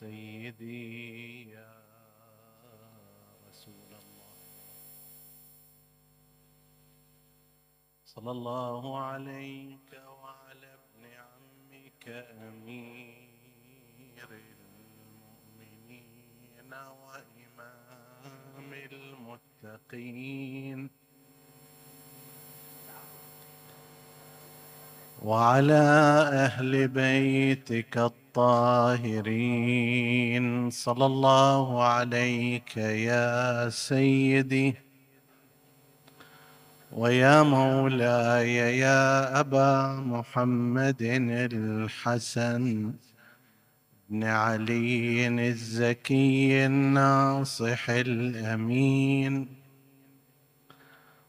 سيدي يا رسول الله. صلى الله عليك وعلى ابن عمك أمير المؤمنين وإمام المتقين. وعلى أهل بيتك الطاهرين. صلى الله عليك يا سيدي ويا مولاي يا أبا محمد الحسن بن علي الزكي الناصح الأمين.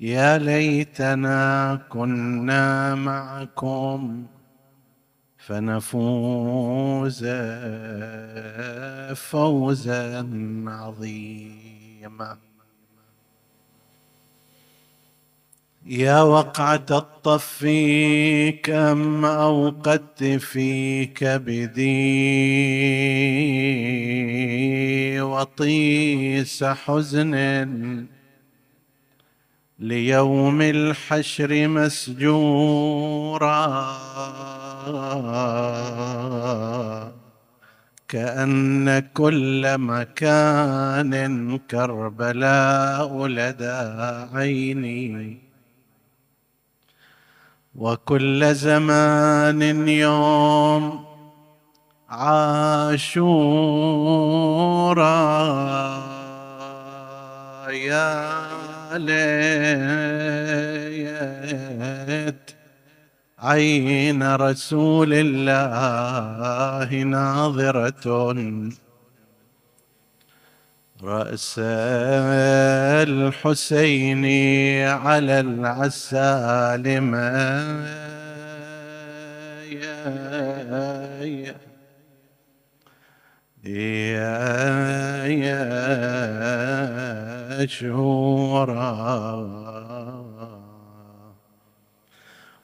يا ليتنا كنا معكم فنفوز فوزا عظيما. يا وقعة الطف كم أوقدت في كبدي وطيس حزن ليوم الحشر مسجورا. كأن كل مكان كربلاء لدى عيني. وكل زمان يوم عاشورا. يا ليت عين رسول الله ناظرة. رأس الحسين على العسال ما يا يا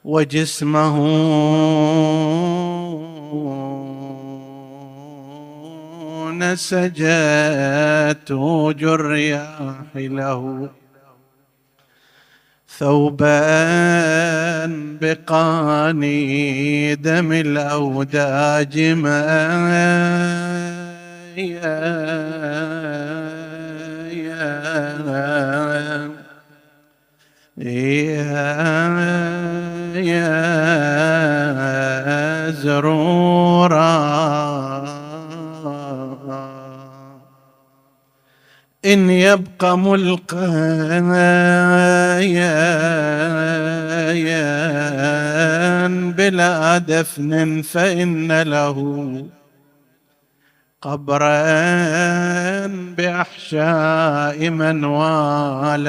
وجسمه نسجت وج الرياح له. ثوبان بقاني دم الأوداج ما يا زرورا إن يبقى ملقى بلا دفن فإن له قبرا بأحشاء من والاهما.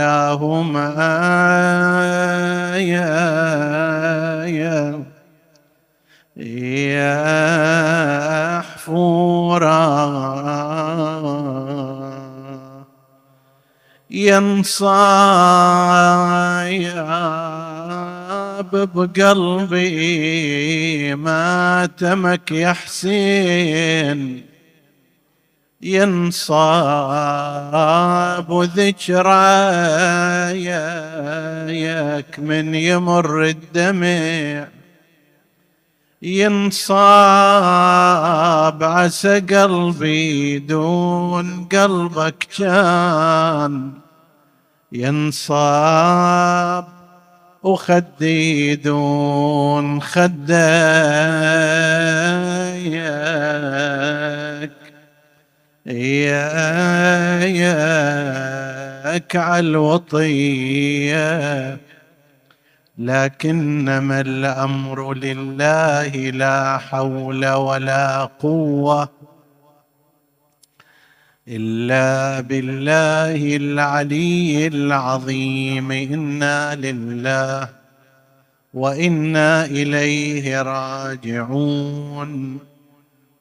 يا يا يا حفورا ينصايب بقلبي ما تمك يا حسين. ينصاب ذكراياك من يمر الدمع. ينصاب عسى قلبي دون قلبك كان ينصاب وخدي دون خداياك يا ياك على الوطية لكنما الأمر لله لا حول ولا قوة إلا بالله العلي العظيم. إنا لله وإنا إليه راجعون.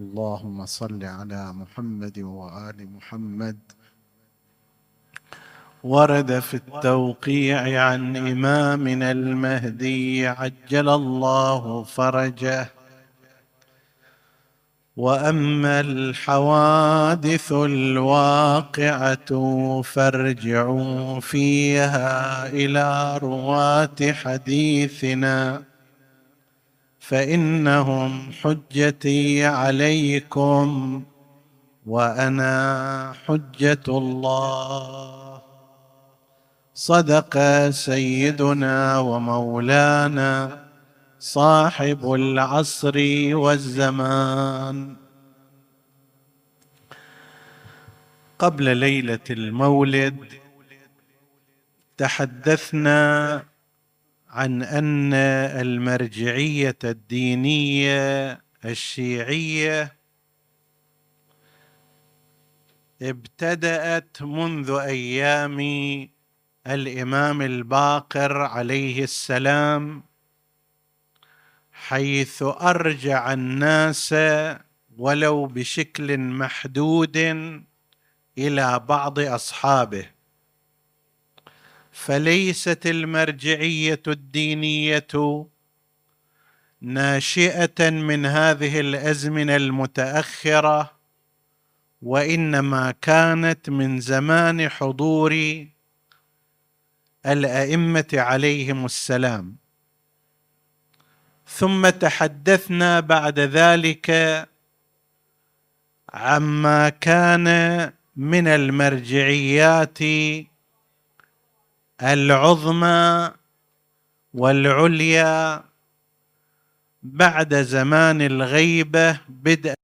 اللهم صل على محمد وآل محمد. ورد في التوقيع عن إمامنا المهدي عجل الله فرجه. وأما الحوادث الواقعة فارجعوا فيها إلى رواة حديثنا. فإنهم حجتي عليكم وأنا حجة الله. صدق سيدنا ومولانا صاحب العصر والزمان. قبل ليلة المولد تحدثنا عن أن المرجعية الدينية الشيعية ابتدأت منذ أيام الإمام الباقر عليه السلام حيث أرجع الناس ولو بشكل محدود إلى بعض أصحابه. فليست المرجعية الدينية ناشئة من هذه الأزمنة المتأخرة وإنما كانت من زمان حضور الأئمة عليهم السلام. ثم تحدثنا بعد ذلك عما كان من المرجعيات العظمى والعليا بعد زمان الغيبة بدء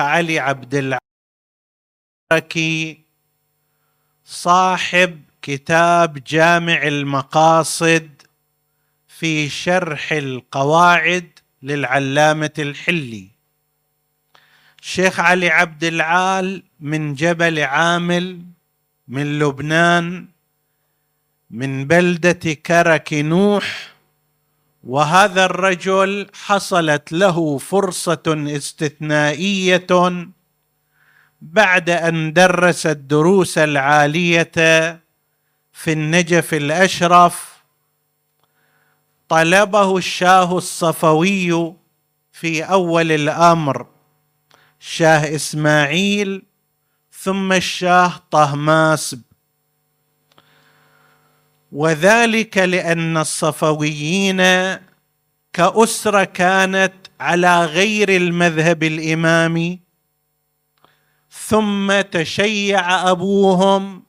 علي عبد العركي صاحب كتاب جامع المقاصد في شرح القواعد للعلامة الحلي. شيخ علي عبد العال من جبل عامل من لبنان من بلدة كرك نوح وهذا الرجل حصلت له فرصة استثنائية بعد أن درس الدروس العالية في النجف الأشرف طلبه الشاه الصفوي في أول الأمر شاه إسماعيل ثم الشاه طهماسب. وذلك لأن الصفويين كأسرة كانت على غير المذهب الامامي ثم تشيع أبوهم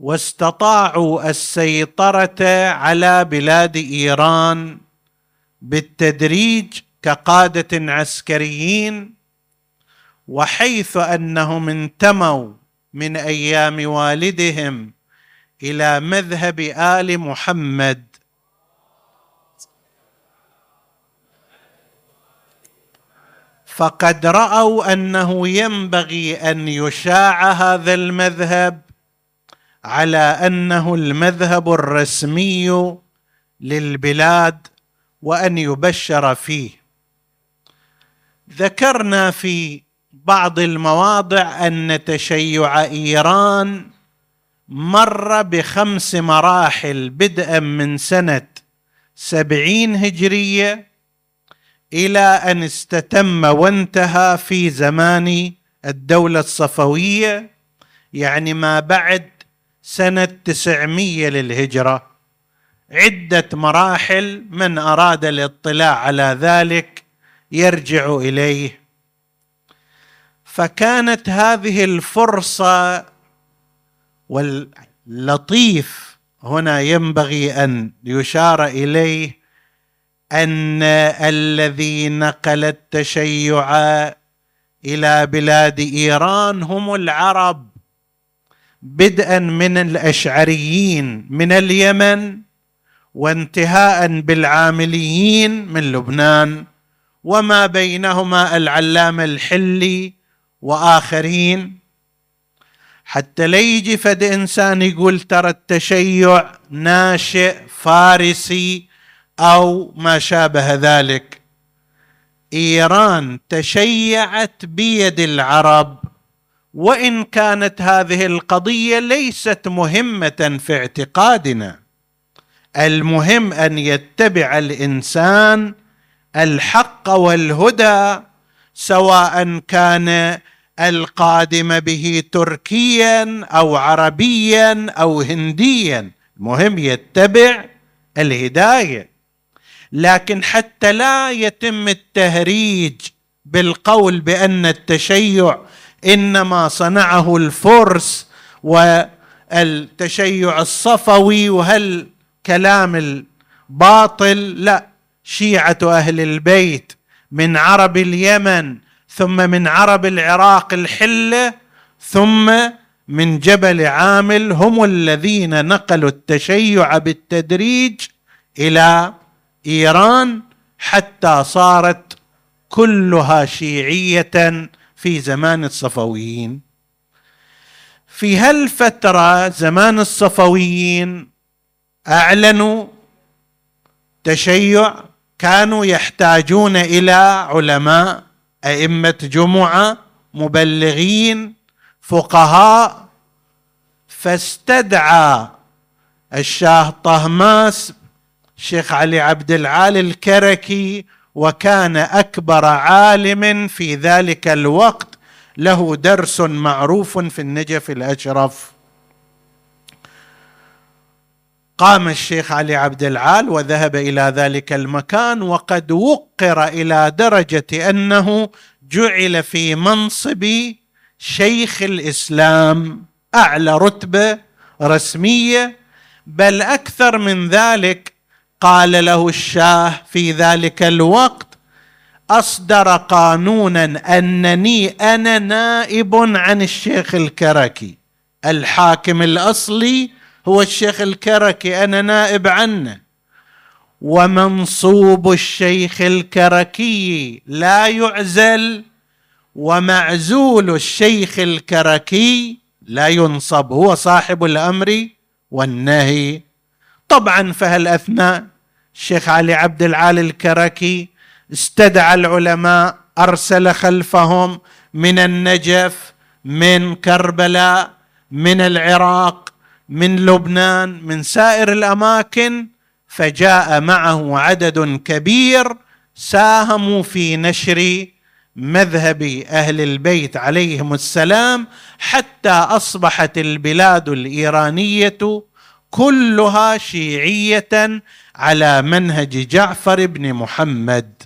واستطاعوا السيطرة على بلاد إيران بالتدريج كقادة عسكريين وحيث أنهم انتموا من أيام والدهم إلى مذهب آل محمد. فقد رأوا أنه ينبغي أن يشاع هذا المذهب على أنه المذهب الرسمي للبلاد وأن يبشر فيه. ذكرنا في بعض المواضع أن تشيع إيران مر بخمس مراحل بدءا من سنة سبعين هجرية إلى أن استتم وانتهى في زمان الدولة الصفوية يعني ما بعد سنة تسعمية للهجرة. عدة مراحل من أراد الاطلاع على ذلك يرجع إليه. فكانت هذه الفرصة واللطيف هنا ينبغي أن يشار إليه أن الذي نقل التشيع إلى بلاد إيران هم العرب. بدءا من الأشعريين من اليمن وانتهاء بالعامليين من لبنان وما بينهما العلامة الحلي وآخرين. حتى لا يجي فد إنسان يقول ترى التشيع ناشئ فارسي أو ما شابه ذلك. إيران تشيعت بيد العرب وإن كانت هذه القضية ليست مهمة في اعتقادنا. المهم أن يتبع الإنسان الحق والهدى سواء كان القادم به تركيا أو عربيا أو هنديا. المهم يتبع الهداية. لكن حتى لا يتم التهريج بالقول بأن التشيع إنما صنعه الفرس والتشيع الصفوي وهل كلام الباطل؟ لا. شيعة أهل البيت من عرب اليمن ثم من عرب العراق الحله ثم من جبل عامل هم الذين نقلوا التشيع بالتدريج إلى إيران حتى صارت كلها شيعية في زمان الصفويين. في هالفترة زمان الصفويين أعلنوا تشيع كانوا يحتاجون إلى علماء أئمة جمعة مبلغين فقهاء فاستدعى الشاه طهماس شيخ علي عبد العال الكركي وكان أكبر عالم في ذلك الوقت له درس معروف في النجف الأشرف. قام الشيخ علي عبد العال وذهب إلى ذلك المكان وقد وقر إلى درجة أنه جعل في منصب شيخ الإسلام أعلى رتبة رسمية بل أكثر من ذلك قال له الشاه في ذلك الوقت أصدر قانونا أنني أنا نائب عن الشيخ الكركي الحاكم الأصلي هو الشيخ الكركي أنا نائب عنه. ومنصوب الشيخ الكركي لا يعزل ومعزول الشيخ الكركي لا ينصب هو صاحب الأمر والنهي. طبعا فهالاثناء الشيخ علي عبد العال الكركي استدعى العلماء أرسل خلفهم من النجف من كربلاء من العراق من لبنان من سائر الأماكن فجاء معه عدد كبير ساهموا في نشر مذهب أهل البيت عليهم السلام حتى أصبحت البلاد الإيرانية كلها شيعية على منهج جعفر بن محمد.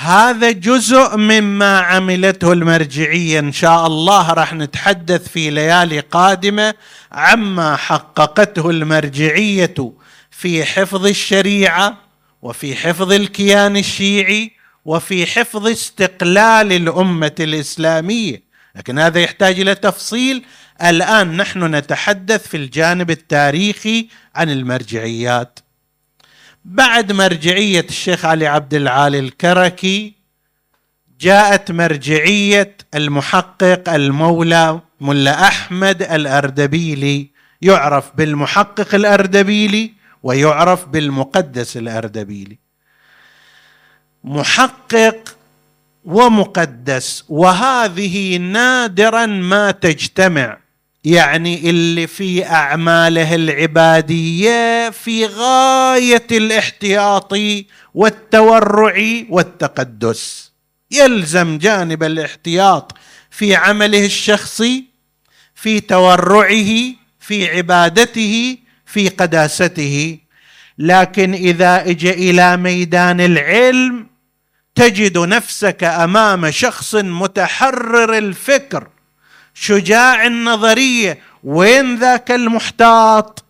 هذا جزء مما عملته المرجعية. إن شاء الله راح نتحدث في ليالي قادمة عما حققته المرجعية في حفظ الشريعة وفي حفظ الكيان الشيعي وفي حفظ استقلال الأمة الإسلامية. لكن هذا يحتاج إلى تفصيل. الآن نحن نتحدث في الجانب التاريخي عن المرجعيات. بعد مرجعية الشيخ علي عبد العالي الكركي جاءت مرجعية المحقق المولى ملا أحمد الأردبيلي يعرف بالمحقق الأردبيلي ويعرف بالمقدس الأردبيلي. محقق ومقدس وهذه نادرا ما تجتمع. يعني اللي في أعماله العبادية في غاية الاحتياط والتورع والتقدس. يلزم جانب الاحتياط في عمله الشخصي في تورعه في عبادته في قداسته. لكن إذا اجى إلى ميدان العلم تجد نفسك أمام شخص متحرر الفكر شجاع النظرية. وين ذاك المحتاط؟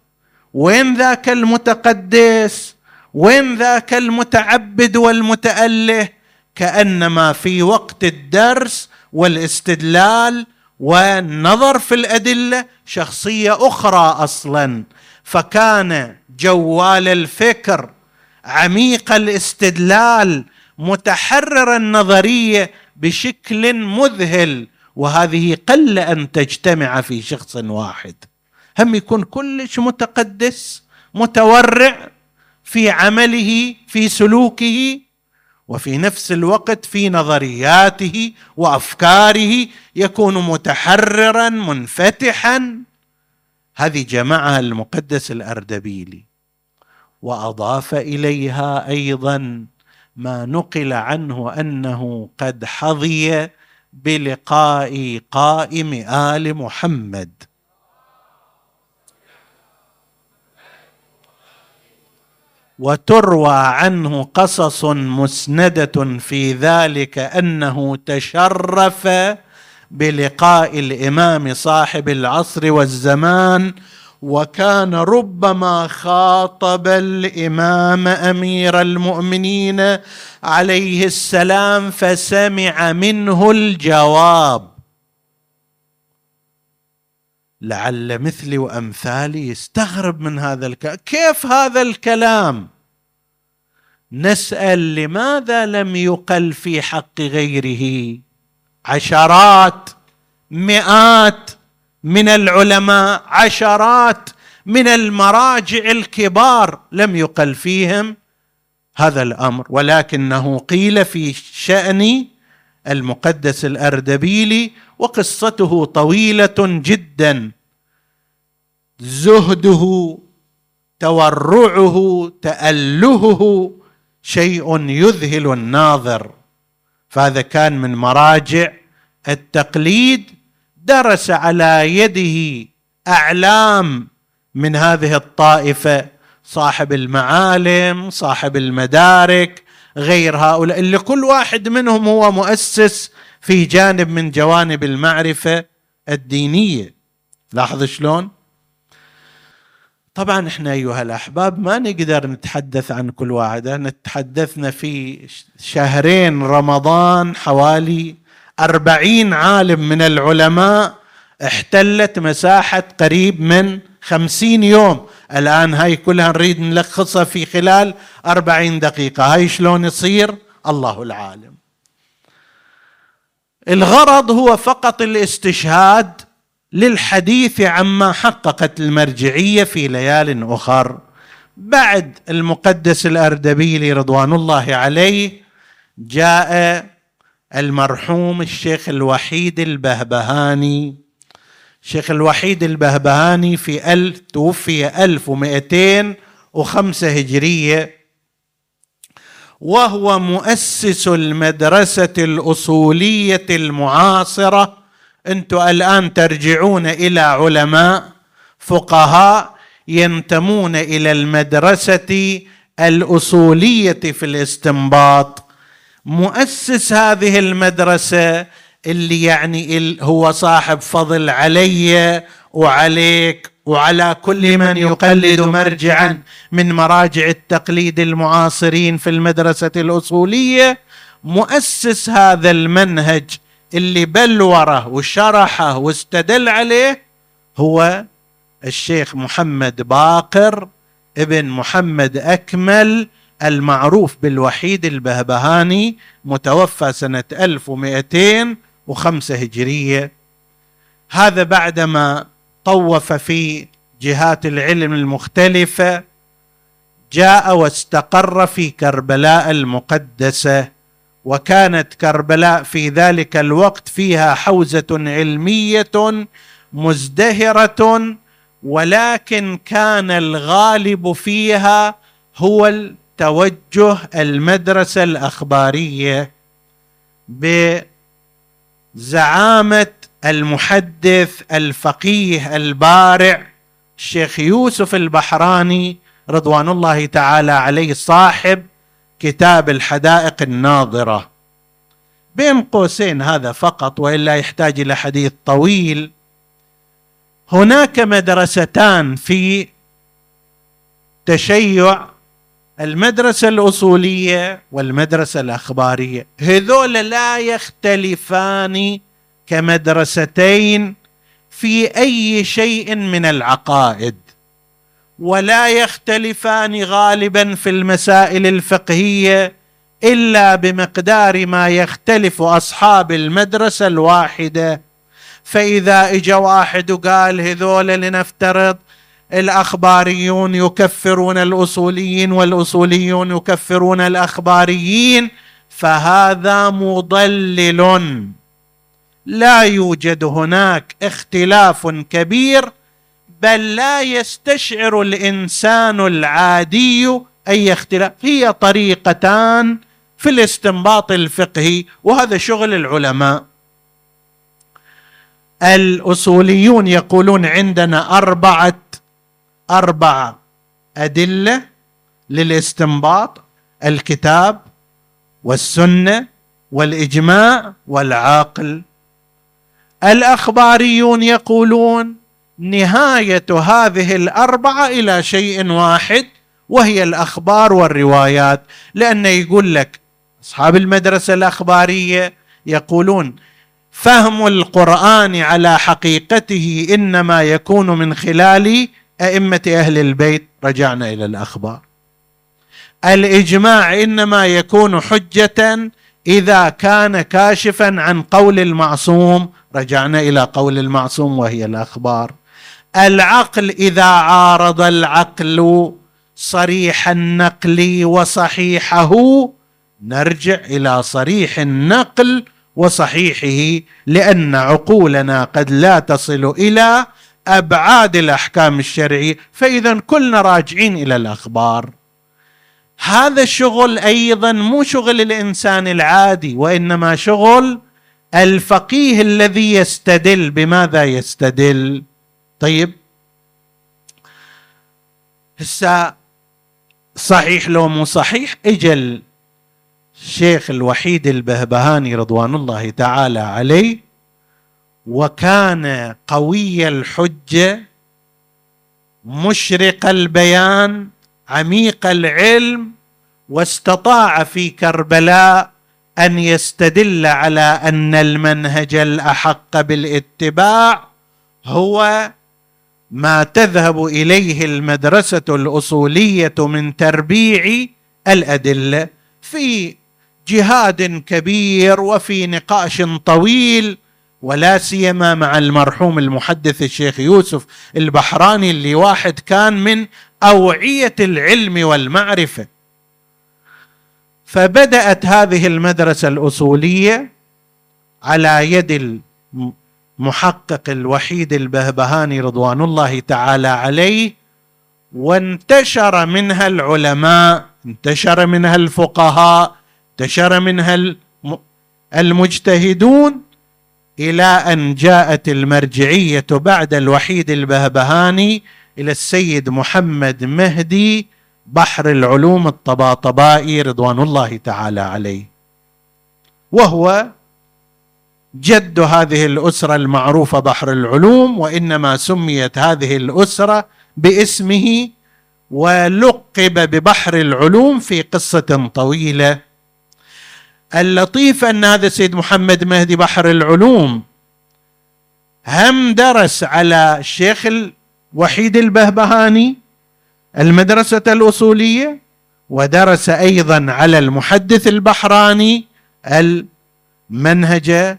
وين ذاك المتقدس؟ وين ذاك المتعبد والمتأله؟ كأنما في وقت الدرس والاستدلال والنظر في الأدلة شخصية أخرى أصلا. فكان جوال الفكر عميق الاستدلال متحرر النظرية بشكل مذهل. وهذه قل أن تجتمع في شخص واحد. هم يكون كلش متقدس متورع في عمله في سلوكه وفي نفس الوقت في نظرياته وأفكاره يكون متحررا منفتحا. هذه جمعها المقدس الأردبيلي. وأضاف إليها أيضا ما نقل عنه أنه قد حظي بلقاء قائم آل محمد. وتروى عنه قصص مسندة في ذلك أنه تشرف بلقاء الإمام صاحب العصر والزمان وكان ربما خاطب الإمام أمير المؤمنين عليه السلام فسمع منه الجواب. لعل مثلي وأمثالي يستغرب من هذا الكلام كيف هذا الكلام؟ نسأل لماذا لم يقل في حق غيره؟ عشرات مئات من العلماء عشرات من المراجع الكبار لم يقل فيهم هذا الأمر ولكنه قيل في شأن المقدس الأردبيلي وقصته طويلة جدا. زهده تورعه تألهه شيء يذهل الناظر. فهذا كان من مراجع التقليد درس على يده أعلام من هذه الطائفة صاحب المعالم صاحب المدارك غير هؤلاء اللي كل واحد منهم هو مؤسس في جانب من جوانب المعرفة الدينية. لاحظ شلون؟ طبعا إحنا أيها الأحباب ما نقدر نتحدث عن كل واحد نتحدثنا في شهرين رمضان حوالي أربعين عالم من العلماء احتلت مساحة قريب من خمسين يوم. الآن هاي كلها نريد نلخصها في خلال أربعين دقيقة. هاي شلون يصير؟ الله العالم. الغرض هو فقط الاستشهاد للحديث عما حققت المرجعية في ليال أخر. بعد المقدس الاردبيلي رضوان الله عليه جاء المرحوم الشيخ الوحيد البهبهاني. الشيخ الوحيد البهبهاني في ألف توفي ألف ومئتين وخمسة هجرية. وهو مؤسس المدرسة الأصولية المعاصرة. أنتم الآن ترجعون إلى علماء فقهاء ينتمون إلى المدرسة الأصولية في الاستنباط. مؤسس هذه المدرسة اللي يعني هو صاحب فضل علي وعليك وعلى كل من يقلد مرجعا من مراجع التقليد المعاصرين في المدرسة الأصولية. مؤسس هذا المنهج اللي بلوره وشرحه واستدل عليه هو الشيخ محمد باقر ابن محمد أكمل المعروف بالوحيد البهبهاني متوفى سنة 1205 هجرية. هذا بعدما طوف في جهات العلم المختلفة جاء واستقر في كربلاء المقدسة وكانت كربلاء في ذلك الوقت فيها حوزة علمية مزدهرة ولكن كان الغالب فيها هو التوجه المدرسة الأخبارية بزعامة المحدث الفقيه البارع الشيخ يوسف البحراني رضوان الله تعالى عليه صاحب كتاب الحدائق الناظرة. بين قوسين هذا فقط وإلا يحتاج إلى حديث طويل. هناك مدرستان في تشيع المدرسة الأصولية والمدرسة الأخبارية. هذول لا يختلفان كمدرستين في أي شيء من العقائد ولا يختلفان غالبا في المسائل الفقهية إلا بمقدار ما يختلف أصحاب المدرسة الواحدة. فإذا اجى واحد وقال هذول لنفترض الأخباريون يكفرون الأصوليين والأصوليون يكفرون الأخباريين فهذا مضلل. لا يوجد هناك اختلاف كبير بل لا يستشعر الإنسان العادي أي اختلاف. هي طريقتان في الاستنباط الفقهي وهذا شغل العلماء. الأصوليون يقولون عندنا أربعة أربع أدلة للاستنباط الكتاب والسنة والإجماع والعقل. الأخباريون يقولون نهاية هذه الاربعه إلى شيء واحد وهي الأخبار والروايات. لأنه يقول لك أصحاب المدرسة الأخبارية يقولون فهم القرآن على حقيقته إنما يكون من خلال أئمة أهل البيت رجعنا إلى الأخبار. الإجماع إنما يكون حجة إذا كان كاشفا عن قول المعصوم. رجعنا إلى قول المعصوم وهي الأخبار. العقل إذا عارض العقل صريح النقل وصحيحه نرجع إلى صريح النقل وصحيحه لأن عقولنا قد لا تصل إلى أبعاد الأحكام الشرعية فإذا كلنا راجعين إلى الأخبار. هذا الشغل أيضا مو شغل الإنسان العادي وإنما شغل الفقيه الذي يستدل. بماذا يستدل؟ طيب. هسه صحيح لو مو صحيح أجل الشيخ الوحيد البهبهاني رضوان الله تعالى عليه وكان قوي الحجة مشرق البيان عميق العلم واستطاع في كربلاء أن يستدل على أن المنهج الأحق بالاتباع هو ما تذهب إليه المدرسة الأصولية من تربيع الأدلة في جهاد كبير وفي نقاش طويل ولا سيما مع المرحوم المحدث الشيخ يوسف البحراني اللي واحد كان من أوعية العلم والمعرفة. فبدأت هذه المدرسة الأصولية على يد المحقق الوحيد البهبهاني رضوان الله تعالى عليه وانتشر منها العلماء انتشر منها الفقهاء انتشر منها المجتهدون إلى أن جاءت المرجعية بعد الوحيد البهبهاني إلى السيد محمد مهدي بحر العلوم الطباطبائي رضوان الله تعالى عليه. وهو جد هذه الأسرة المعروفة بحر العلوم وإنما سميت هذه الأسرة باسمه ولقب ببحر العلوم في قصة طويلة اللطيف أن هذا السيد محمد مهدي بحر العلوم هم درس على الشيخ الوحيد البهبهاني المدرسة الأصولية ودرس أيضا على المحدث البحراني المنهج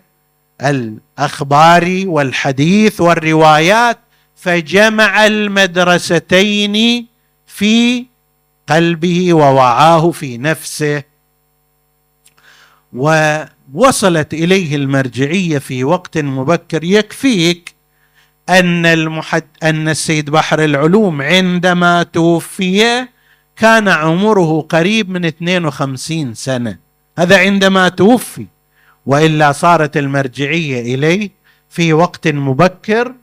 الأخباري والحديث والروايات فجمع المدرستين في قلبه ووعاه في نفسه. ووصلت إليه المرجعية في وقت مبكر يكفيك أن المحد أن السيد بحر العلوم عندما توفي كان عمره قريب من 52 سنة. هذا عندما توفي وإلا صارت المرجعية إليه في وقت مبكر.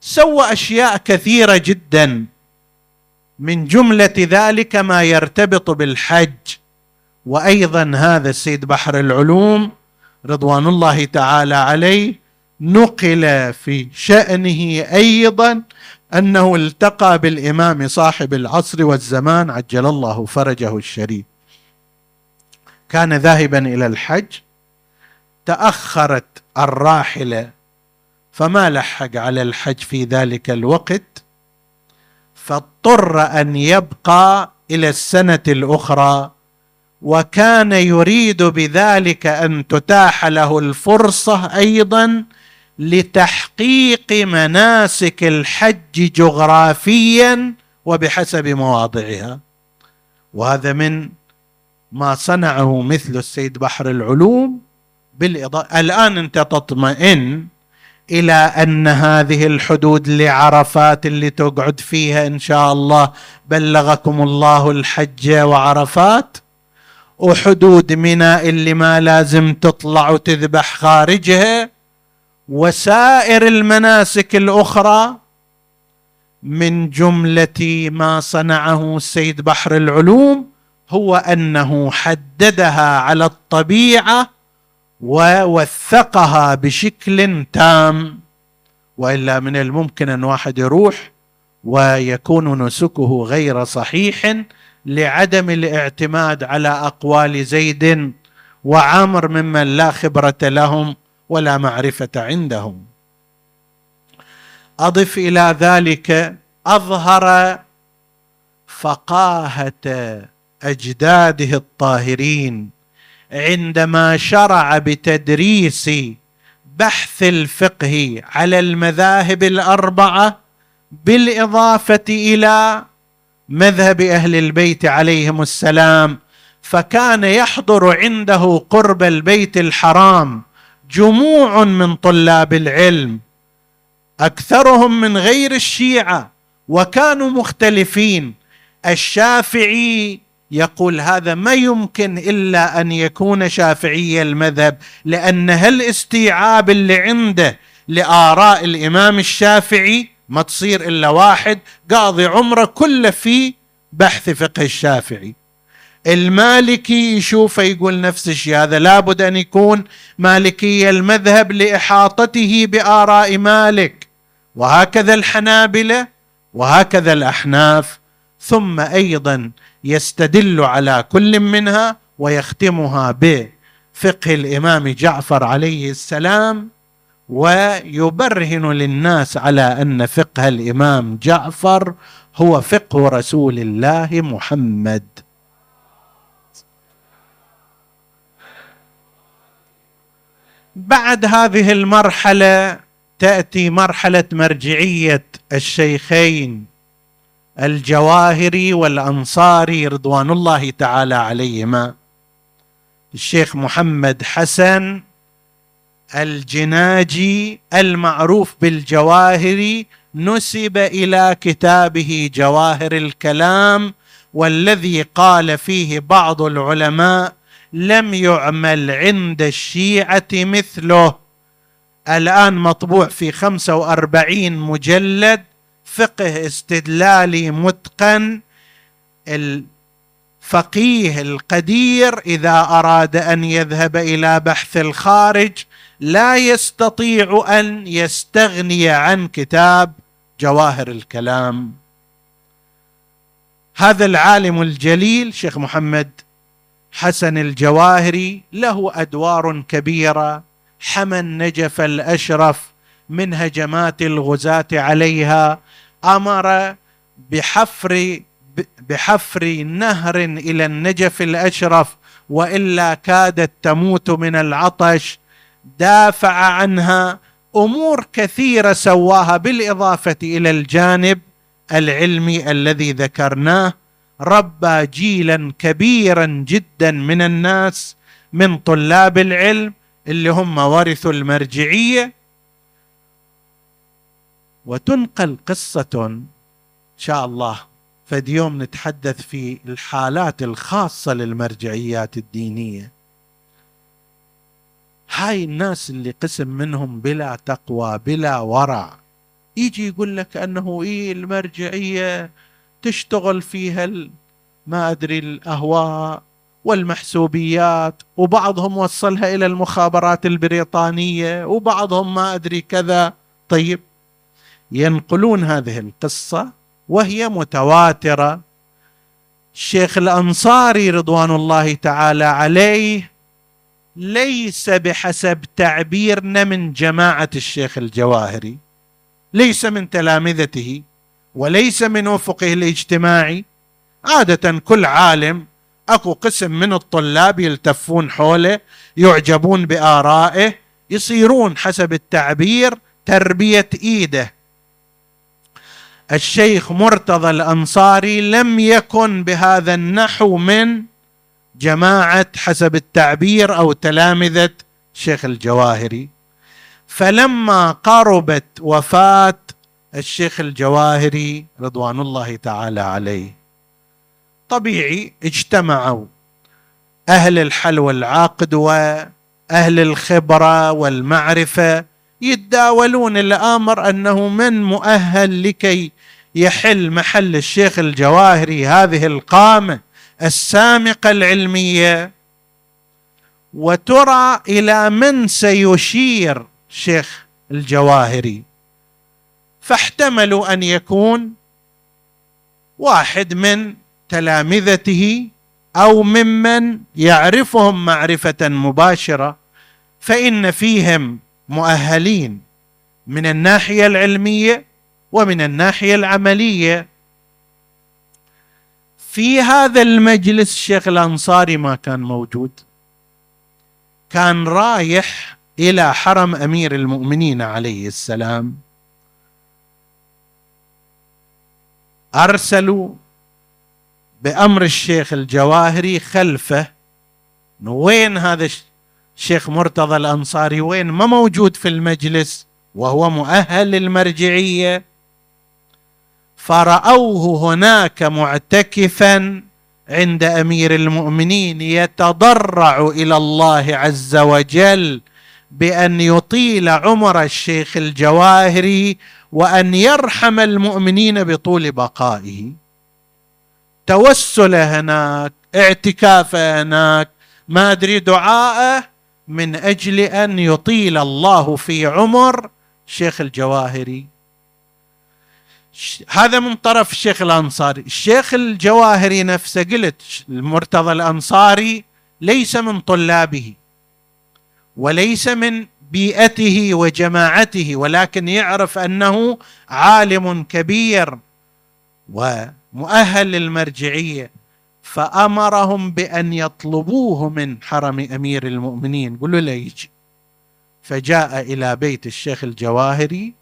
سوى أشياء كثيرة جدا. من جملة ذلك ما يرتبط بالحج. وأيضا هذا السيد بحر العلوم رضوان الله تعالى عليه نقل في شأنه أيضا أنه التقى بالإمام صاحب العصر والزمان عجل الله فرجه الشريف. كان ذاهبا إلى الحج تأخرت الراحلة فما لحق على الحج في ذلك الوقت فاضطر أن يبقى إلى السنة الأخرى وكان يريد بذلك أن تتاح له الفرصة أيضا لتحقيق مناسك الحج جغرافيا وبحسب مواضعها. وهذا من ما صنعه مثل السيد بحر العلوم بالإضافة الآن أنت تطمئن إلى أن هذه الحدود لعرفات اللي تقعد فيها إن شاء الله بلغكم الله الحج وعرفات. وحدود منى اللي ما لازم تطلع وتذبح خارجها وسائر المناسك الأخرى من جملة ما صنعه السيد بحر العلوم هو أنه حددها على الطبيعة ووثقها بشكل تام. وإلا من الممكن أن واحد يروح ويكون نسكه غير صحيح لعدم الاعتماد على أقوال زيد وعامر ممن لا خبرة لهم ولا معرفة عندهم. أضف إلى ذلك أظهر فقاهة أجداده الطاهرين عندما شرع بتدريس بحث الفقه على المذاهب الأربعة بالإضافة إلى مذهب أهل البيت عليهم السلام فكان يحضر عنده قرب البيت الحرام جموع من طلاب العلم أكثرهم من غير الشيعة وكانوا مختلفين. الشافعي يقول هذا ما يمكن إلا أن يكون شافعي المذهب لأن هالاستيعاب اللي عنده لآراء الإمام الشافعي ما تصير إلا واحد قاضي عمره كله في بحث فقه الشافعي. المالكي يشوفه يقول نفس الشيء هذا لابد أن يكون مالكي المذهب لإحاطته بآراء مالك. وهكذا الحنابلة وهكذا الأحناف. ثم أيضا يستدل على كل منها ويختمها بفقه الإمام جعفر عليه السلام. ويبرهن للناس على أن فقه الإمام جعفر هو فقه رسول الله محمد. بعد هذه المرحلة تأتي مرحلة مرجعية الشيخين الجواهري والأنصاري رضوان الله تعالى عليهما. الشيخ محمد حسن الجناجي المعروف بالجواهري نسب إلى كتابه جواهر الكلام والذي قال فيه بعض العلماء لم يعمل عند الشيعة مثله. الآن مطبوع في خمسة وأربعين مجلد فقه استدلالي متقن. الفقيه القدير إذا أراد أن يذهب إلى بحث الخارج لا يستطيع أن يستغني عن كتاب جواهر الكلام. هذا العالم الجليل شيخ محمد حسن الجواهري له أدوار كبيرة. حمى النجف الأشرف من هجمات الغزاة عليها. أمر بحفر بحفر نهر إلى النجف الأشرف وإلا كادت تموت من العطش. دافع عنها أمور كثيرة سواها بالإضافة إلى الجانب العلمي الذي ذكرناه. ربى جيلا كبيرا جدا من الناس من طلاب العلم اللي هم ورثوا المرجعية. وتنقل قصة إن شاء الله فد يوم نتحدث في الحالات الخاصة للمرجعيات الدينية. هاي الناس اللي قسم منهم بلا تقوى بلا ورع. يجي يقول لك أنه إيه المرجعية تشتغل فيها ما أدري الأهواء والمحسوبيات وبعضهم وصلها إلى المخابرات البريطانية وبعضهم ما أدري كذا. طيب ينقلون هذه القصة وهي متواترة. الشيخ الأنصاري رضوان الله تعالى عليه ليس بحسب تعبيرنا من جماعة الشيخ الجواهري ليس من تلامذته وليس من أفقه الاجتماعي. عادة كل عالم أكو قسم من الطلاب يلتفون حوله يعجبون بآرائه يصيرون حسب التعبير تربية إيده. الشيخ مرتضى الأنصاري لم يكن بهذا النحو من جماعة حسب التعبير أو تلامذة الشيخ الجواهري. فلما قربت وفاة الشيخ الجواهري رضوان الله تعالى عليه طبيعي اجتمعوا أهل الحل والعقد وأهل الخبرة والمعرفة يتداولون الأمر أنه من مؤهل لكي يحل محل الشيخ الجواهري هذه القامة. السامقة العلمية وترى إلى من سيشير الشيخ الجواهري. فاحتملوا أن يكون واحد من تلامذته أو ممن يعرفهم معرفة مباشرة فإن فيهم مؤهلين من الناحية العلمية ومن الناحية العملية في هذا المجلس الشيخ الأنصاري ما كان موجود. كان رايح إلى حرم أمير المؤمنين عليه السلام. أرسلوا بأمر الشيخ الجواهري خلفه. وين هذا الشيخ مرتضى الأنصاري؟ وين؟ ما موجود في المجلس وهو مؤهل للمرجعية. فرأوه هناك معتكفا عند أمير المؤمنين يتضرع إلى الله عز وجل بأن يطيل عمر الشيخ الجواهري وأن يرحم المؤمنين بطول بقائه. توسل هناك اعتكاف هناك ما أدري دعاءه من أجل أن يطيل الله في عمر شيخ الجواهري. هذا من طرف الشيخ الأنصاري. الشيخ الجواهري نفسه قلت المرتضى الأنصاري ليس من طلابه وليس من بيئته وجماعته ولكن يعرف أنه عالم كبير ومؤهل للمرجعية. فأمرهم بأن يطلبوه من حرم أمير المؤمنين. قولوا له يجي. فجاء إلى بيت الشيخ الجواهري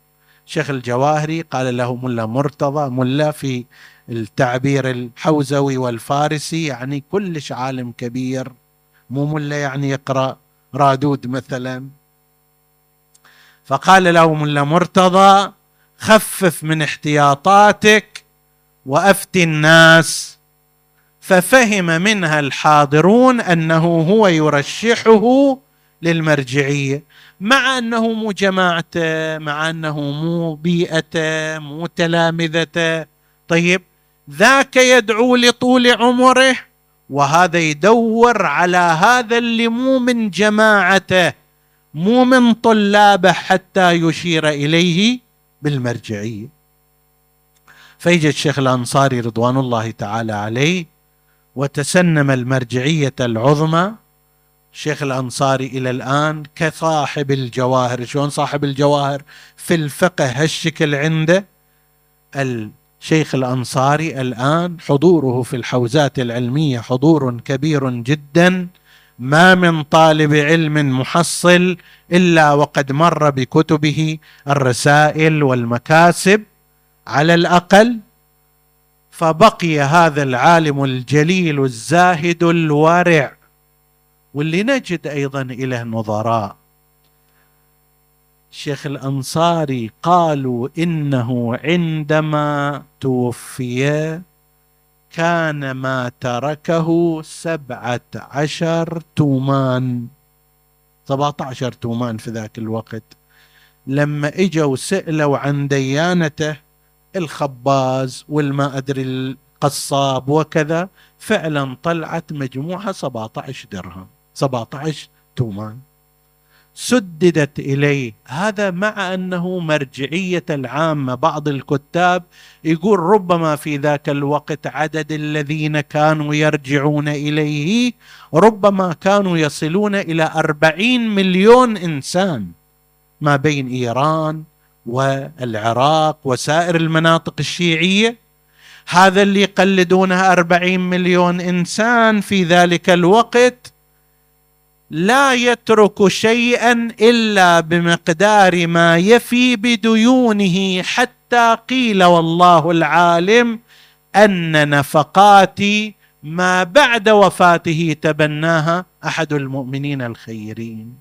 الشيخ الجواهري قال له ملا مرتضى ملا في التعبير الحوزوي والفارسي يعني كلش عالم كبير. مو ملا يعني يقرأ رادود مثلا. فقال له ملا مرتضى خفف من احتياطاتك وأفتي الناس. ففهم منها الحاضرون أنه هو يرشحه للمرجعية. مع أنه مو جماعته مع أنه مو بيئته مو تلامذته طيب ذاك يدعو لطول عمره وهذا يدور على هذا اللي مو من جماعته مو من طلابه حتى يشير إليه بالمرجعية. فيجي الشيخ الأنصاري رضوان الله تعالى عليه وتسنم المرجعية العظمى الشيخ الأنصاري إلى الآن كصاحب الجواهر شلون صاحب الجواهر؟ في الفقه هالشكل عنده شيخ الأنصاري الآن حضوره في الحوزات العلمية حضور كبير جدا ما من طالب علم محصل إلا وقد مر بكتبه الرسائل والمكاسب على الأقل. فبقي هذا العالم الجليل الزاهد الورع واللي نجد أيضا اليه نظراء الشيخ الأنصاري قالوا إنه عندما توفي كان ما تركه سبعة عشر تومان سبعة عشر تومان في ذاك الوقت. لما إجوا سألوا عن ديانته الخباز والما أدري القصاب وكذا فعلا طلعت مجموعة 17 درهم. 17 تومان. سددت إليه. هذا مع أنه مرجعية العامة. بعض الكتاب يقول ربما في ذاك الوقت عدد الذين كانوا يرجعون إليه ربما كانوا يصلون إلى أربعين مليون إنسان ما بين إيران والعراق وسائر المناطق الشيعية. هذا اللي يقلدونه أربعين مليون إنسان في ذلك الوقت. لا يترك شيئا إلا بمقدار ما يفي بديونه حتى قيل والله العالم أن نفقاتي ما بعد وفاته تبناها أحد المؤمنين الخيرين.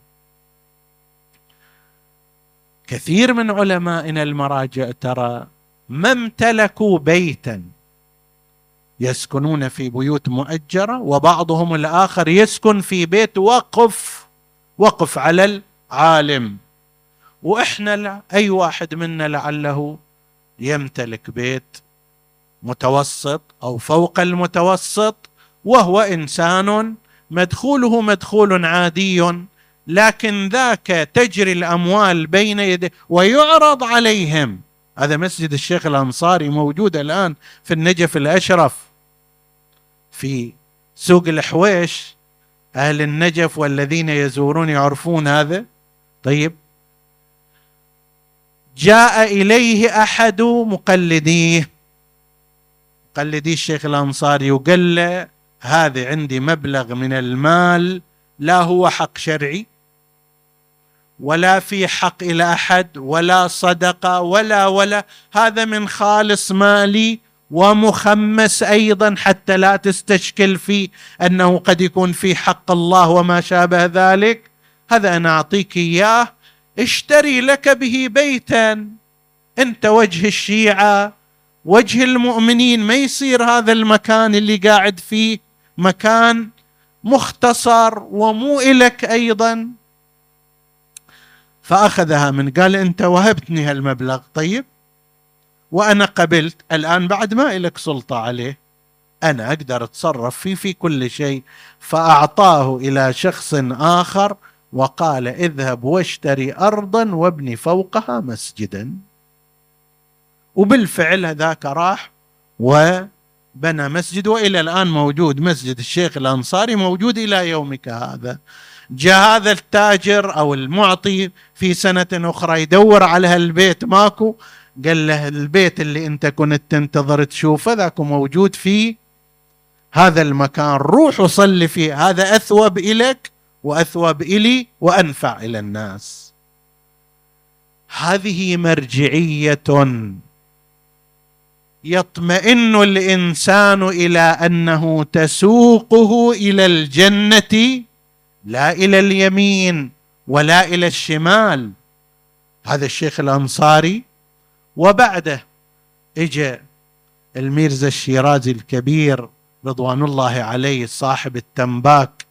كثير من علمائنا المراجع ترى ما امتلكوا بيتا يسكنون في بيوت مؤجرة وبعضهم الآخر يسكن في بيت وقف وقف على العالم. وإحنا أي واحد منا لعله يمتلك بيت متوسط أو فوق المتوسط وهو إنسان مدخوله مدخول عادي لكن ذاك تجري الأموال بين يديه ويعرض عليهم. هذا مسجد الشيخ الأنصاري موجود الآن في النجف الأشرف. في سوق الحويش أهل النجف والذين يزورون يعرفون هذا. طيب. جاء إليه أحد مقلديه. مقلدي الشيخ الأنصاري وقال له هذا عندي مبلغ من المال لا هو حق شرعي ولا في حق إلى أحد ولا صدقة ولا ولا هذا من خالص مالي ومخمس أيضا حتى لا تستشكل في أنه قد يكون في حق الله وما شابه ذلك. هذا أنا أعطيك إياه. اشتري لك به بيتا. أنت وجه الشيعة وجه المؤمنين. ما يصير هذا المكان اللي قاعد فيه مكان مختصر ومو إلك أيضا. فأخذها من قال أنت وهبتني هالمبلغ. طيب؟ وأنا قبلت الآن بعد ما لك سلطة عليه أنا أقدر أتصرف فيه في كل شيء. فأعطاه إلى شخص آخر وقال اذهب واشتري ارضا وابني فوقها مسجدا. وبالفعل هذاك راح وبنى مسجد وإلى الآن موجود مسجد الشيخ الأنصاري موجود إلى يومك هذا. جاء هذا التاجر أو المعطي في سنة أخرى يدور على هالبيت ماكو قال له البيت اللي انت كنت تنتظر تشوفه ذاك موجود في هذا المكان. روح وصلي فيه. هذا أثوب إليك وأثوب إلي وأنفع إلى الناس. هذه مرجعية يطمئن الإنسان إلى أنه تسوقه إلى الجنة لا إلى اليمين ولا إلى الشمال. هذا الشيخ الأنصاري وبعده اجى الميرزا الشيرازي الكبير رضوان الله عليه صاحب التنباك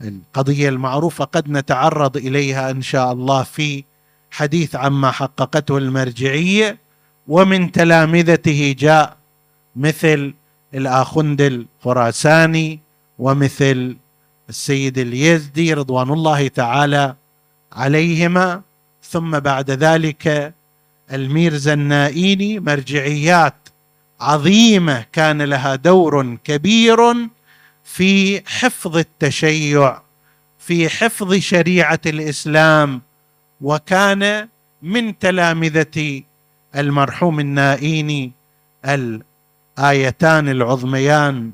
القضية المعروفة قد نتعرض إليها إن شاء الله في حديث عما حققته المرجعية ومن تلامذته جاء مثل الاخند الخراساني ومثل السيد اليزدي رضوان الله تعالى عليهما. ثم بعد ذلك الميرزا النائيني مرجعيات عظيمة كان لها دور كبير في حفظ التشيع في حفظ شريعة الإسلام وكان من تلامذة المرحوم النائيني الآيتان العظميان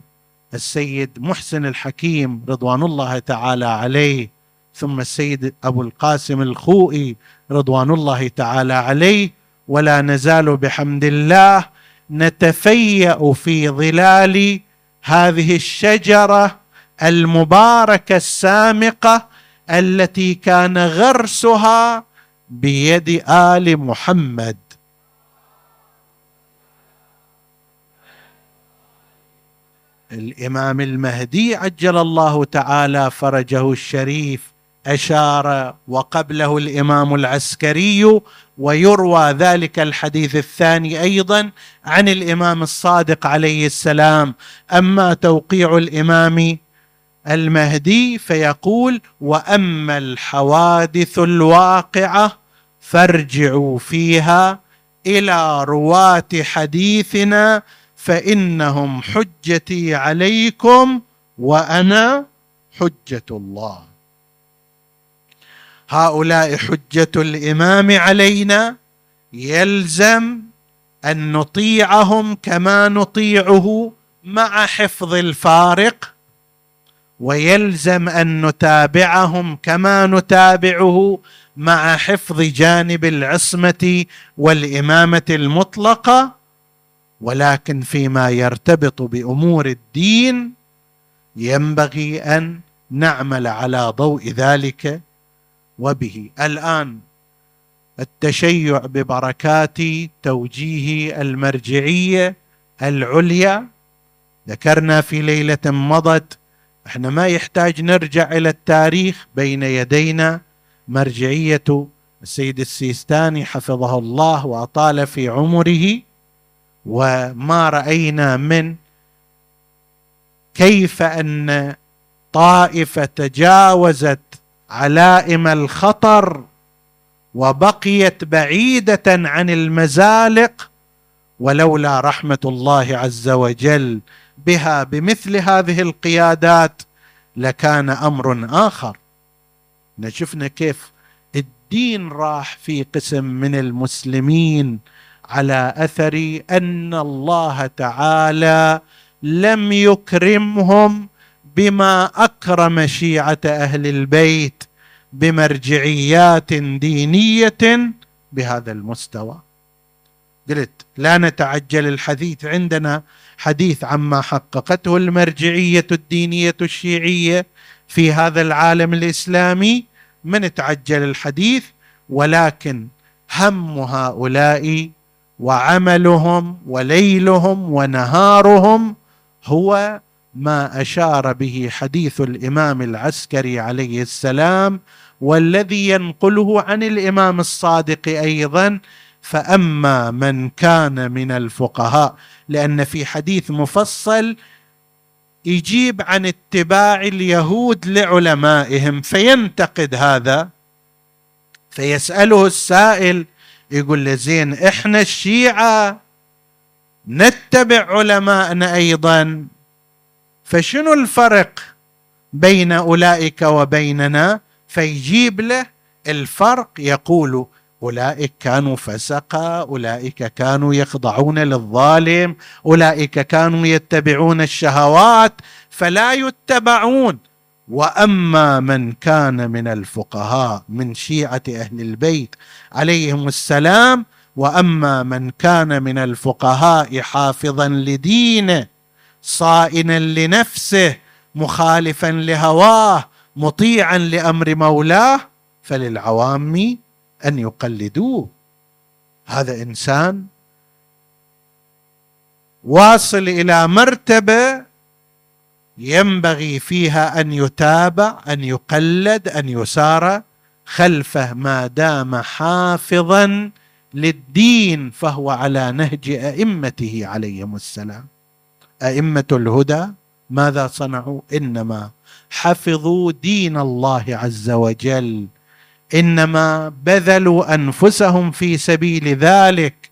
السيد محسن الحكيم رضوان الله تعالى عليه ثم السيد أبو القاسم الخوئي رضوان الله تعالى عليه ولا نزال بحمد الله نتفيأ في ظلال هذه الشجرة المباركة السامقة التي كان غرسها بيد آل محمد. الإمام المهدي عجل الله تعالى فرجه الشريف أشار وقبله الإمام العسكري ويروى ذلك الحديث الثاني أيضا عن الإمام الصادق عليه السلام. أما توقيع الإمام المهدي فيقول وأما الحوادث الواقعة فارجعوا فيها إلى رواة حديثنا فإنهم حجتي عليكم وأنا حجة الله. هؤلاء حجة الإمام علينا يلزم أن نطيعهم كما نطيعه مع حفظ الفارق ويلزم أن نتابعهم كما نتابعه مع حفظ جانب العصمة والإمامة المطلقة. ولكن فيما يرتبط بأمور الدين ينبغي أن نعمل على ضوء ذلك وبه. الآن التشيع ببركات توجيه المرجعية العليا. ذكرنا في ليلة مضت إحنا ما يحتاج نرجع إلى التاريخ بين يدينا. مرجعية السيد السيستاني حفظه الله وأطال في عمره. وما رأينا من كيف أن طائفة تجاوزت علائم الخطر وبقيت بعيدة عن المزالق ولولا رحمة الله عز وجل بها بمثل هذه القيادات لكان أمر آخر. شفنا كيف الدين راح في قسم من المسلمين على اثر أن الله تعالى لم يكرمهم بما أكرم شيعة أهل البيت بمرجعيات دينية بهذا المستوى. قلت لا نتعجل الحديث عندنا حديث عما حققته المرجعية الدينية الشيعية في هذا العالم الإسلامي. ما نتعجل الحديث ولكن هم هؤلاء وعملهم وليلهم ونهارهم هو ما أشار به حديث الإمام العسكري عليه السلام والذي ينقله عن الإمام الصادق أيضا فأما من كان من الفقهاء لأن في حديث مفصل يجيب عن اتباع اليهود لعلمائهم فينتقد هذا فيسأله السائل يقول له زين إحنا الشيعة نتبع علماءنا أيضا؟ فشنو الفرق بين أولئك وبيننا؟ فيجيب له الفرق يقول أولئك كانوا فسقا أولئك كانوا يخضعون للظالم أولئك كانوا يتبعون الشهوات فلا يتبعون. وأما من كان من الفقهاء من شيعة أهل البيت عليهم السلام وأما من كان من الفقهاء حافظا لدينه صائنا لنفسه مخالفا لهواه مطيعا لأمر مولاه فللعوام أن يقلدوه. هذا إنسان واصل إلى مرتبة ينبغي فيها أن يتابع أن يقلد أن يسار خلفه ما دام حافظا للدين فهو على نهج أئمته عليهم السلام. أئمة الهدى ماذا صنعوا؟ إنما حفظوا دين الله عز وجل. إنما بذلوا أنفسهم في سبيل ذلك.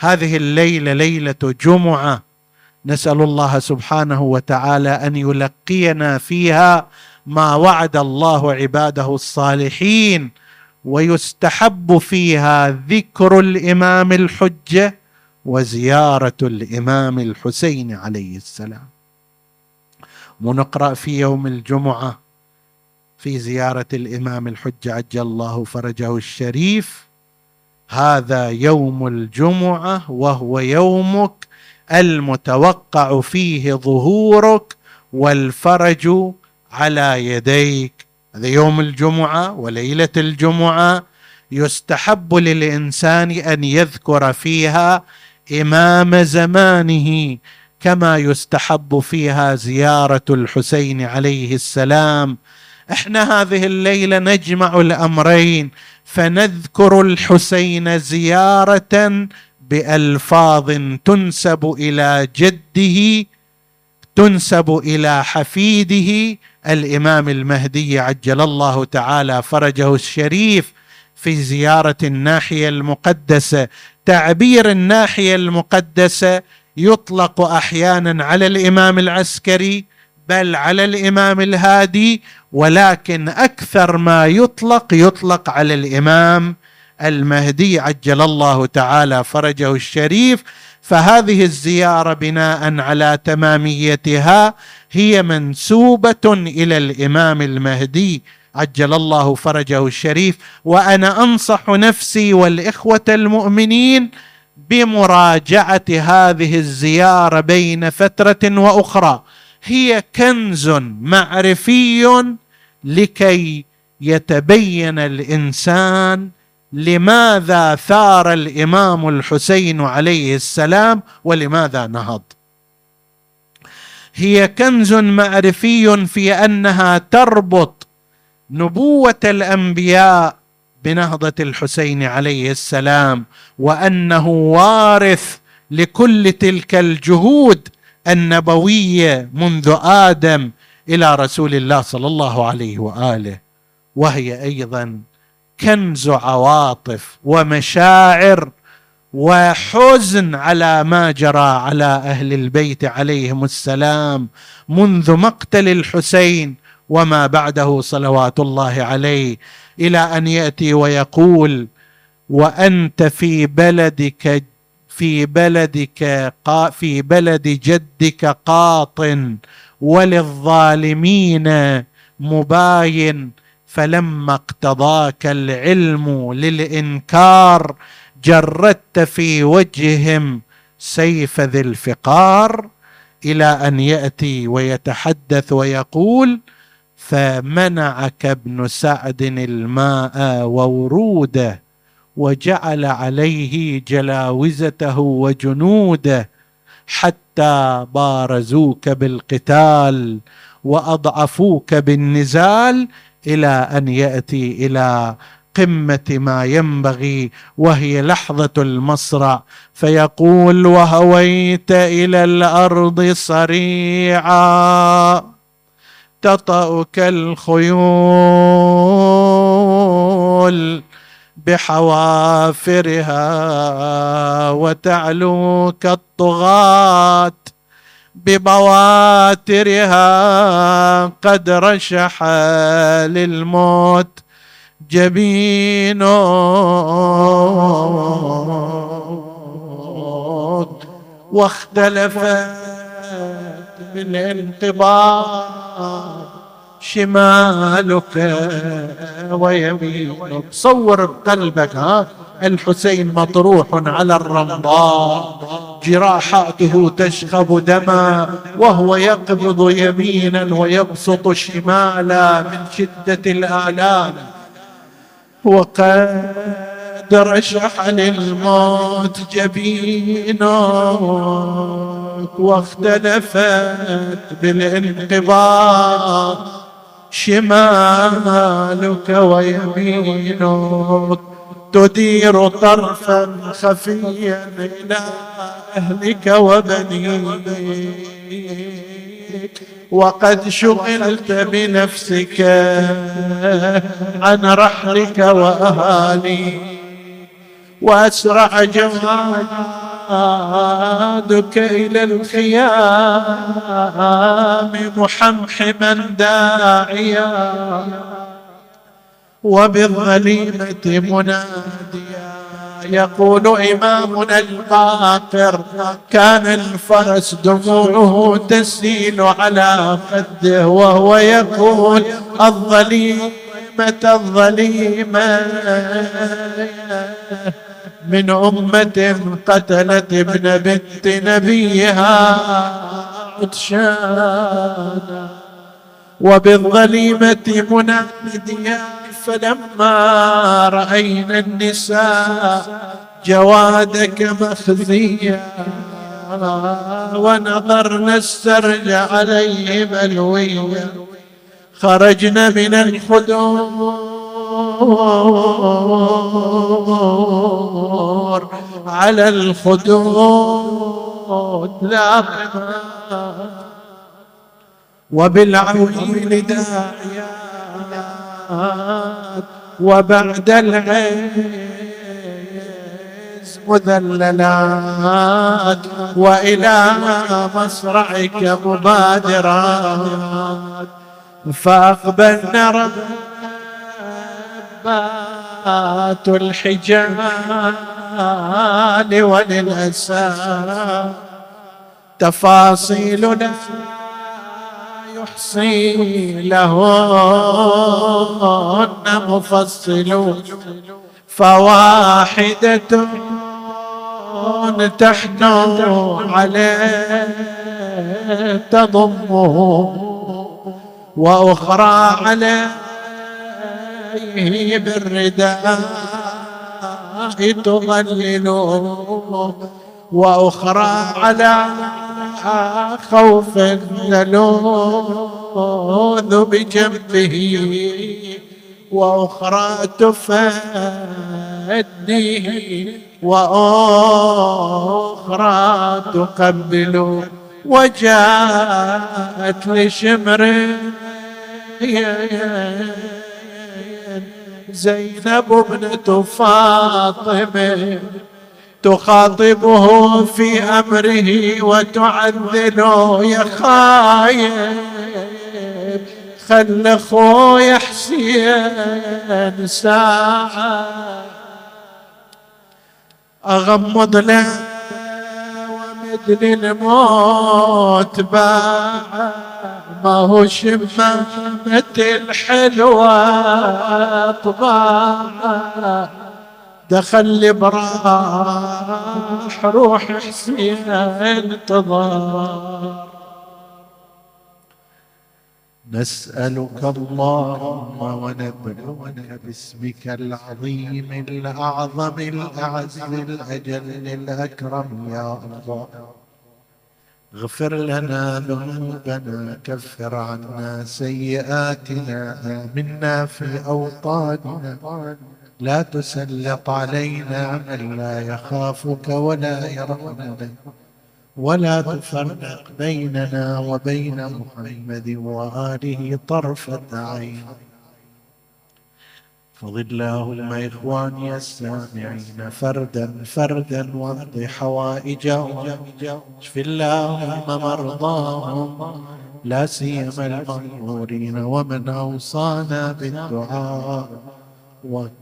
هذه الليلة ليلة جمعة. نسأل الله سبحانه وتعالى أن يلقينا فيها ما وعد الله عباده الصالحين ويستحب فيها ذكر الإمام الحجة وزيارة الإمام الحسين عليه السلام. ونقرأ في يوم الجمعة في زيارة الإمام الحج عجل الله فرجه الشريف هذا يوم الجمعة وهو يومك المتوقع فيه ظهورك والفرج على يديك. هذا يوم الجمعة وليلة الجمعة. يستحب للإنسان أن يذكر فيها إمام زمانه كما يستحب فيها زيارة الحسين عليه السلام. إحنا هذه الليلة نجمع الأمرين فنذكر الحسين زيارة بألفاظ تنسب إلى جده تنسب إلى حفيده. الإمام المهدي عجل الله تعالى فرجه الشريف في زيارة الناحية المقدسة. تعبير الناحية المقدسة يطلق أحيانا على الإمام العسكري بل على الإمام الهادي ولكن أكثر ما يطلق يطلق على الإمام المهدي عجل الله تعالى فرجه الشريف. فهذه الزيارة بناء على تماميتها هي منسوبة إلى الإمام المهدي عجل الله فرجه الشريف وأنا أنصح نفسي والإخوة المؤمنين بمراجعة هذه الزيارة بين فترة وأخرى. هي كنز معرفي لكي يتبين الإنسان لماذا ثار الإمام الحسين عليه السلام ولماذا نهض. هي كنز معرفي في أنها تربط نبوة الأنبياء بنهضة الحسين عليه السلام وأنه وارث لكل تلك الجهود النبوية منذ آدم إلى رسول الله صلى الله عليه وآله. وهي أيضا كنز عواطف ومشاعر وحزن على ما جرى على أهل البيت عليهم السلام منذ مقتل الحسين وما بعده صلوات الله عليه إلى أن يأتي ويقول وأنت في بلدك في بلدك في بلد جدك قاط وللظالمين مباين فلما اقتضاك العلم للإنكار جردت في وجههم سيف ذي الفقار إلى أن يأتي ويتحدث ويقول فمنعك ابن سعد الماء ووروده وجعل عليه جلاوزته وجنوده حتى بارزوك بالقتال وأضعفوك بالنزال إلى أن يأتي إلى قمة ما ينبغي وهي لحظة المصرع. فيقول وهويت إلى الأرض صريعا. تطأك الخيول بحوافرها وتعلوك الطغاة ببواترها قد رشح للموت جبين. واختلفت بالانقباض شمالك ويمينك. صور بقلبك ها؟ الحسين مطروح على الرمضاء جراحاته تشخب دما وهو يقبض يمينا ويبسط شمالا من شدة الآلام. وقد رشح للموت جبينك واختلفت بالانقباض شمالك ويمينك تدير طرفا خفيا إلى أهلك وبنيك. وقد شغلت بنفسك عن رحلك وأهاليك. وأسرع جوادك إلى الخيام محمحما داعيا وبالظليمه مناديا. يقول إمامنا الباقر كان الفرس دموعه تسيل على خده وهو يقول الظليمة الظليمة. من أمة قتلت ابن بنت نبيها عطشانا وبالظليمة مناديا فلما رأينا النساء جوادك مخزيا ونظرنا السرج عليه ملويا خرجنا من الخدور على الخدود لا وبالعويل داعيات وبعد العز مذللات وإلى مصرعك مبادرات فأقبلنا ربات الحجال وللأسى تفاصيلنا يحصي لهن مفصل. فواحدة تحنو عليه تضمه وأخرى عليه بالرداء. تظلله وأخرى على خوف نلوذ بجنبه وأخرى تفنيه وأخرى تقبل وجاءت لشمر زينب ابنة فاطمة تخاطبه في أمره وتعذله يا خايب خل أخوي حسين ساعة. أغمض له ومثل الموت باع ما هو شمامة الحلوة طباع دخل براح روح حسين انتظار. نسألك اللهم ونبلغك باسمك العظيم الأعظم الأعز الأجل الأكرم يا الله. اغفر لنا ذنوبنا كفر عنا سيئاتنا آمنا في أوطاننا. لا تسلط علينا من لا يخافك ولا يرحمنا. ولا تفرق بيننا وبين محمد وآله طرفة عين. فضل اللهم إخواني السامعين فردا فردا واقض حوائجهم. اشف اللهم مرضاهم لا سيما المغمورين ومن أوصانا بالدعاء.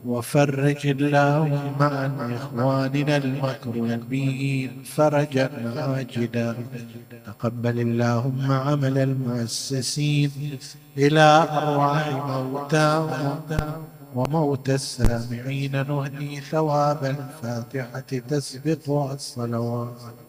وفرج اللهم عن إخواننا المكروبين فرجا عاجلا تقبل اللهم عمل المؤسسين إلى أرواح موتاهم وموت السامعين نهدي ثواب الفاتحة تسبقها الصلوات.